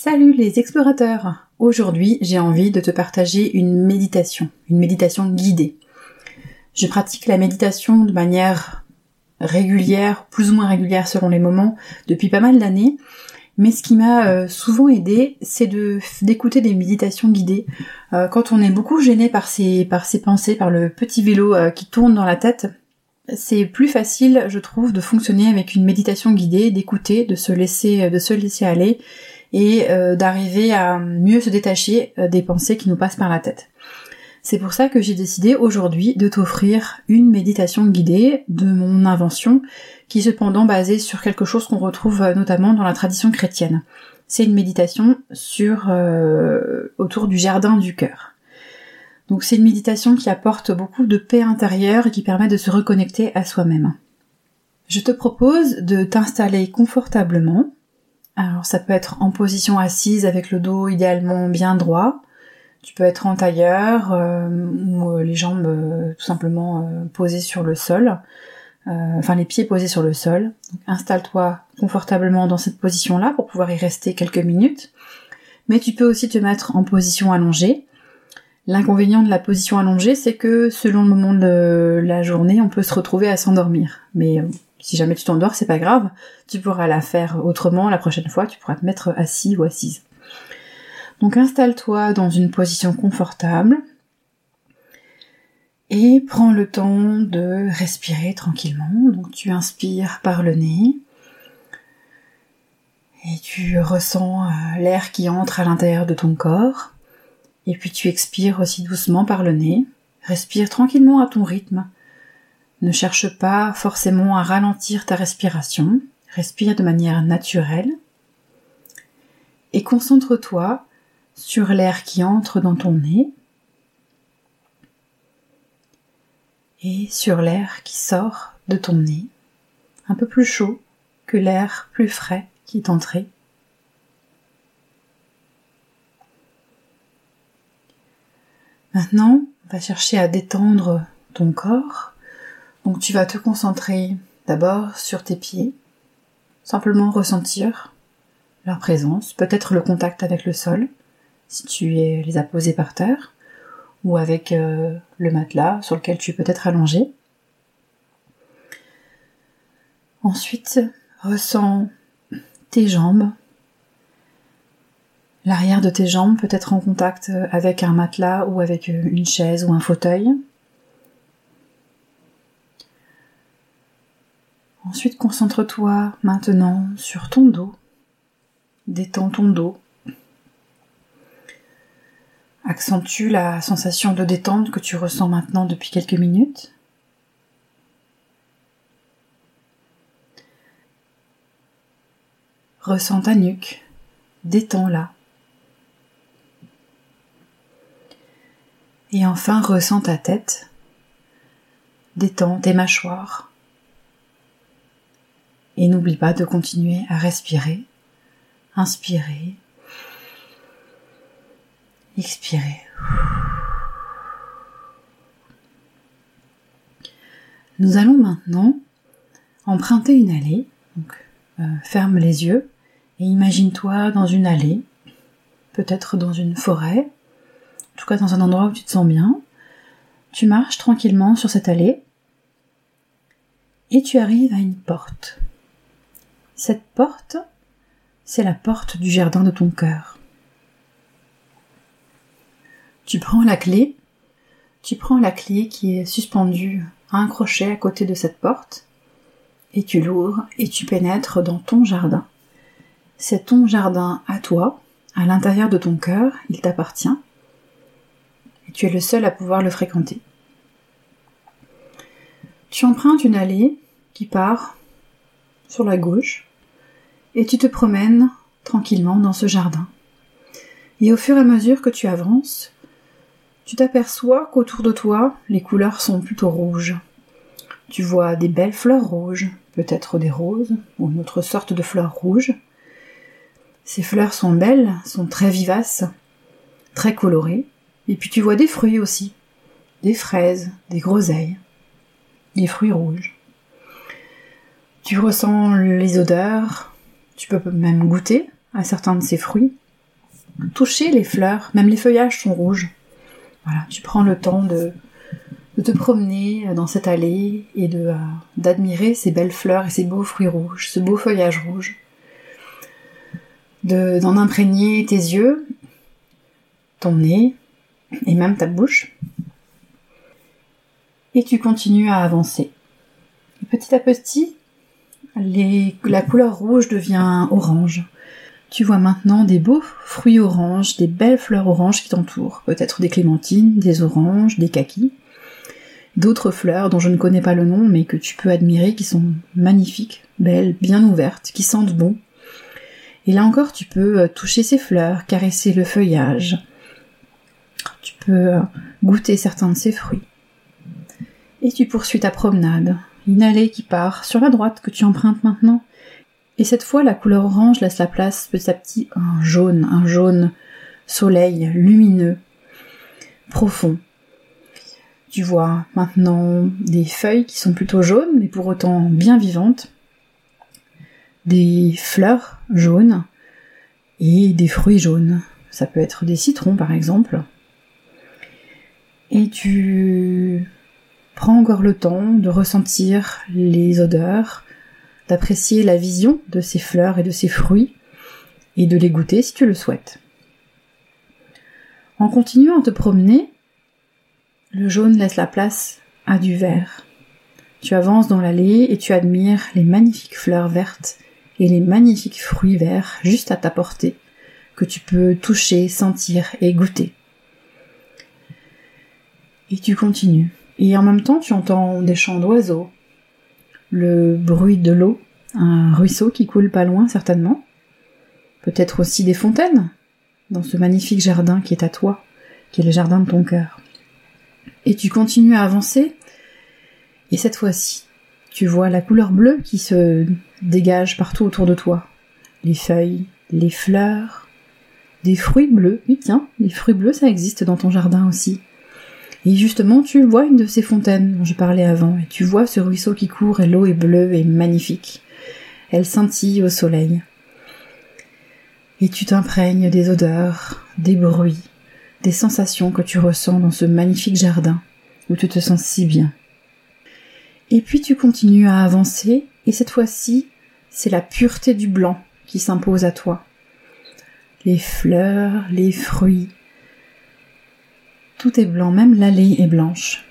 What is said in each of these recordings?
Salut les explorateurs Aujourd'hui j'ai envie de te partager une méditation, une méditation guidée. Je pratique la méditation de manière régulière, plus ou moins régulière selon les moments, depuis pas mal d'années. Mais ce qui m'a euh, souvent aidé, c'est d'écouter des méditations guidées. Euh, quand on est beaucoup gêné par ses pensées, par le petit vélo euh, qui tourne dans la tête, c'est plus facile, je trouve, de fonctionner avec une méditation guidée, d'écouter, de de se laisser aller et d'arriver à mieux se détacher des pensées qui nous passent par la tête. C'est pour ça que j'ai décidé aujourd'hui de t'offrir une méditation guidée de mon invention, qui est cependant basée sur quelque chose qu'on retrouve euh, notamment dans la tradition chrétienne. C'est une méditation sur euh, autour du jardin du cœur. Donc c'est une méditation qui apporte beaucoup de paix intérieure et qui permet de se reconnecter à soi-même. Je te propose de t'installer confortablement. Alors ça peut être en position assise avec le dos idéalement bien droit, tu peux être en tailleur euh, ou euh, les jambes euh, tout simplement posées sur le sol, enfin les pieds posés sur le sol. Installe-toi confortablement dans cette position-là pour pouvoir y rester quelques minutes. Mais tu peux aussi te mettre en position allongée. L'inconvénient de la position allongée, c'est que selon le moment de la journée, on peut se retrouver à s'endormir. Mais si jamais tu t'endors, c'est pas grave. Tu pourras la faire autrement la prochaine fois. Tu pourras te mettre assis ou assise. Donc installe-toi dans une position confortable et prends le temps de respirer tranquillement. Donc tu inspires par le nez et tu ressens euh, l'air qui entre à l'intérieur de ton corps. Et puis tu expires aussi doucement par le nez. Respire tranquillement à ton rythme. Ne cherche pas forcément à ralentir ta respiration. Respire de manière naturelle. Et concentre-toi sur l'air qui entre dans ton nez et sur l'air qui sort de ton nez, un peu plus chaud que l'air plus frais qui est entré. Maintenant, va chercher à détendre ton corps. Donc tu vas te concentrer d'abord sur tes pieds, simplement ressentir leur présence, peut-être le contact avec le sol si tu les as posés par terre, ou avec euh, le matelas sur lequel tu peux être allongé. Ensuite, ressens tes jambes. L'arrière de tes jambes peut être en contact avec un matelas ou avec une chaise ou un fauteuil. Ensuite, concentre-toi maintenant sur ton dos. Détends ton dos. Accentue la sensation de détente que tu ressens maintenant depuis quelques minutes. Ressens ta nuque, détends-la. Et enfin, ressens ta tête, détends tes mâchoires. Et n'oublie pas de continuer à respirer, inspirer Expirez. Nous allons maintenant emprunter une allée. Donc, euh, ferme les yeux et imagine-toi dans une allée, peut-être dans une forêt, en tout cas dans un endroit où tu te sens bien. Tu marches tranquillement sur cette allée et tu arrives à une porte. Cette porte, c'est la porte du jardin de ton cœur. Tu prends la clé, tu prends la clé qui est suspendue à un crochet à côté de cette porte, et tu l'ouvres et tu pénètres dans ton jardin. C'est ton jardin à toi, à l'intérieur de ton cœur, il t'appartient, et tu es le seul à pouvoir le fréquenter. Tu empruntes une allée qui part sur la gauche, et tu te promènes tranquillement dans ce jardin. Et au fur et à mesure que tu avances, tu t'aperçois qu'autour de toi, les couleurs sont plutôt rouges. Tu vois des belles fleurs rouges, peut-être des roses ou une autre sorte de fleurs rouges. Ces fleurs sont belles, sont très vivaces, très colorées, et puis tu vois des fruits aussi, des fraises, des groseilles, des fruits rouges. Tu ressens les odeurs, tu peux même goûter à certains de ces fruits, toucher les fleurs, même les feuillages sont rouges. Voilà, tu prends le temps de, de te promener dans cette allée et de d'admirer ces belles fleurs et ces beaux fruits rouges, ce beau feuillage rouge. De d'en imprégner tes yeux, ton nez et même ta bouche. Et tu continues à avancer. petit à petit, la couleur rouge devient orange. Tu vois maintenant des beaux fruits oranges, des belles fleurs oranges qui t'entourent, peut-être des clémentines, des oranges, des kakis, d'autres fleurs dont je ne connais pas le nom mais que tu peux admirer qui sont magnifiques, belles, bien ouvertes, qui sentent bon. Et là encore, tu peux euh, toucher ces fleurs, caresser le feuillage. Tu peux euh, goûter certains de ces fruits. Et tu poursuis ta promenade. Une allée qui part sur la droite que tu empruntes maintenant et cette fois, la couleur orange laisse la place petit à petit à un jaune, un jaune soleil lumineux, profond. Tu vois maintenant des feuilles qui sont plutôt jaunes, mais pour autant bien vivantes, des fleurs jaunes et des fruits jaunes. Ça peut être des citrons par exemple. Et tu prends encore le temps de ressentir les odeurs, d'apprécier la vision de ces fleurs et de ces fruits, et de les goûter si tu le souhaites. En continuant à te promener, le jaune laisse la place à du vert. Tu avances dans l'allée et tu admires les magnifiques fleurs vertes et les magnifiques fruits verts juste à ta portée, que tu peux toucher, sentir et goûter. Et tu continues. Et en même temps, tu entends des chants d'oiseaux, le bruit de l'eau, un ruisseau qui coule pas loin certainement, peut-être aussi des fontaines dans ce magnifique jardin qui est à toi, qui est le jardin de ton cœur. Et tu continues à avancer, et cette fois-ci, tu vois la couleur bleue qui se dégage partout autour de toi. Les feuilles, les fleurs, des fruits bleus. Oui, tiens, les fruits bleus, ça existe dans ton jardin aussi. Et justement, tu vois une de ces fontaines dont je parlais avant, et tu vois ce ruisseau qui court et l'eau est bleue et magnifique. Elle scintille au soleil. Et tu t'imprègnes des odeurs, des bruits, des sensations que tu ressens dans ce magnifique jardin où tu te sens si bien. Et puis tu continues à avancer, et cette fois-ci, c'est la pureté du blanc qui s'impose à toi. Les fleurs, les fruits, tout est blanc, même l'allée est blanche,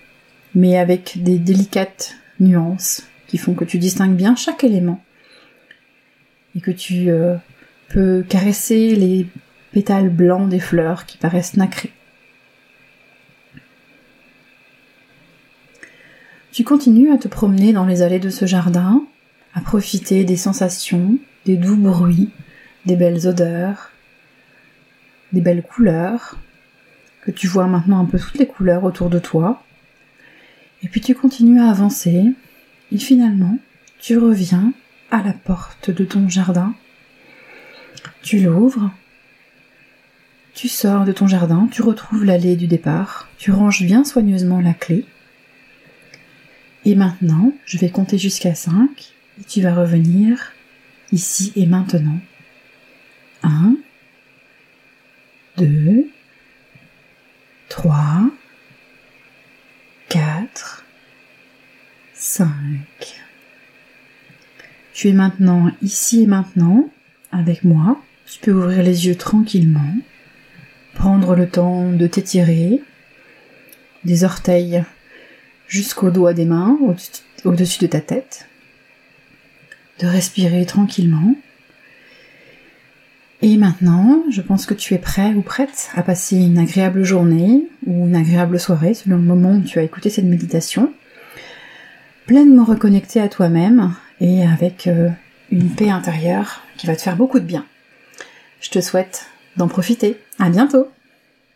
mais avec des délicates nuances qui font que tu distingues bien chaque élément et que tu euh, peux caresser les pétales blancs des fleurs qui paraissent nacrés. Tu continues à te promener dans les allées de ce jardin, à profiter des sensations, des doux bruits, des belles odeurs, des belles couleurs, que tu vois maintenant un peu toutes les couleurs autour de toi. Et puis tu continues à avancer et finalement tu reviens à la porte de ton jardin. Tu l'ouvres, tu sors de ton jardin, tu retrouves l'allée du départ, tu ranges bien soigneusement la clé. Et maintenant, je vais compter jusqu'à 5 et tu vas revenir ici et maintenant. 1, 2, 3, 4, 5. Tu es maintenant ici et maintenant avec moi. Tu peux ouvrir les yeux tranquillement, prendre le temps de t'étirer des orteils jusqu'aux doigts des mains au-dessus de ta tête, de respirer tranquillement et maintenant, je pense que tu es prêt ou prête à passer une agréable journée ou une agréable soirée selon le moment où tu as écouté cette méditation, pleinement reconnecté à toi-même et avec euh, une paix intérieure qui va te faire beaucoup de bien. Je te souhaite d'en profiter. À bientôt!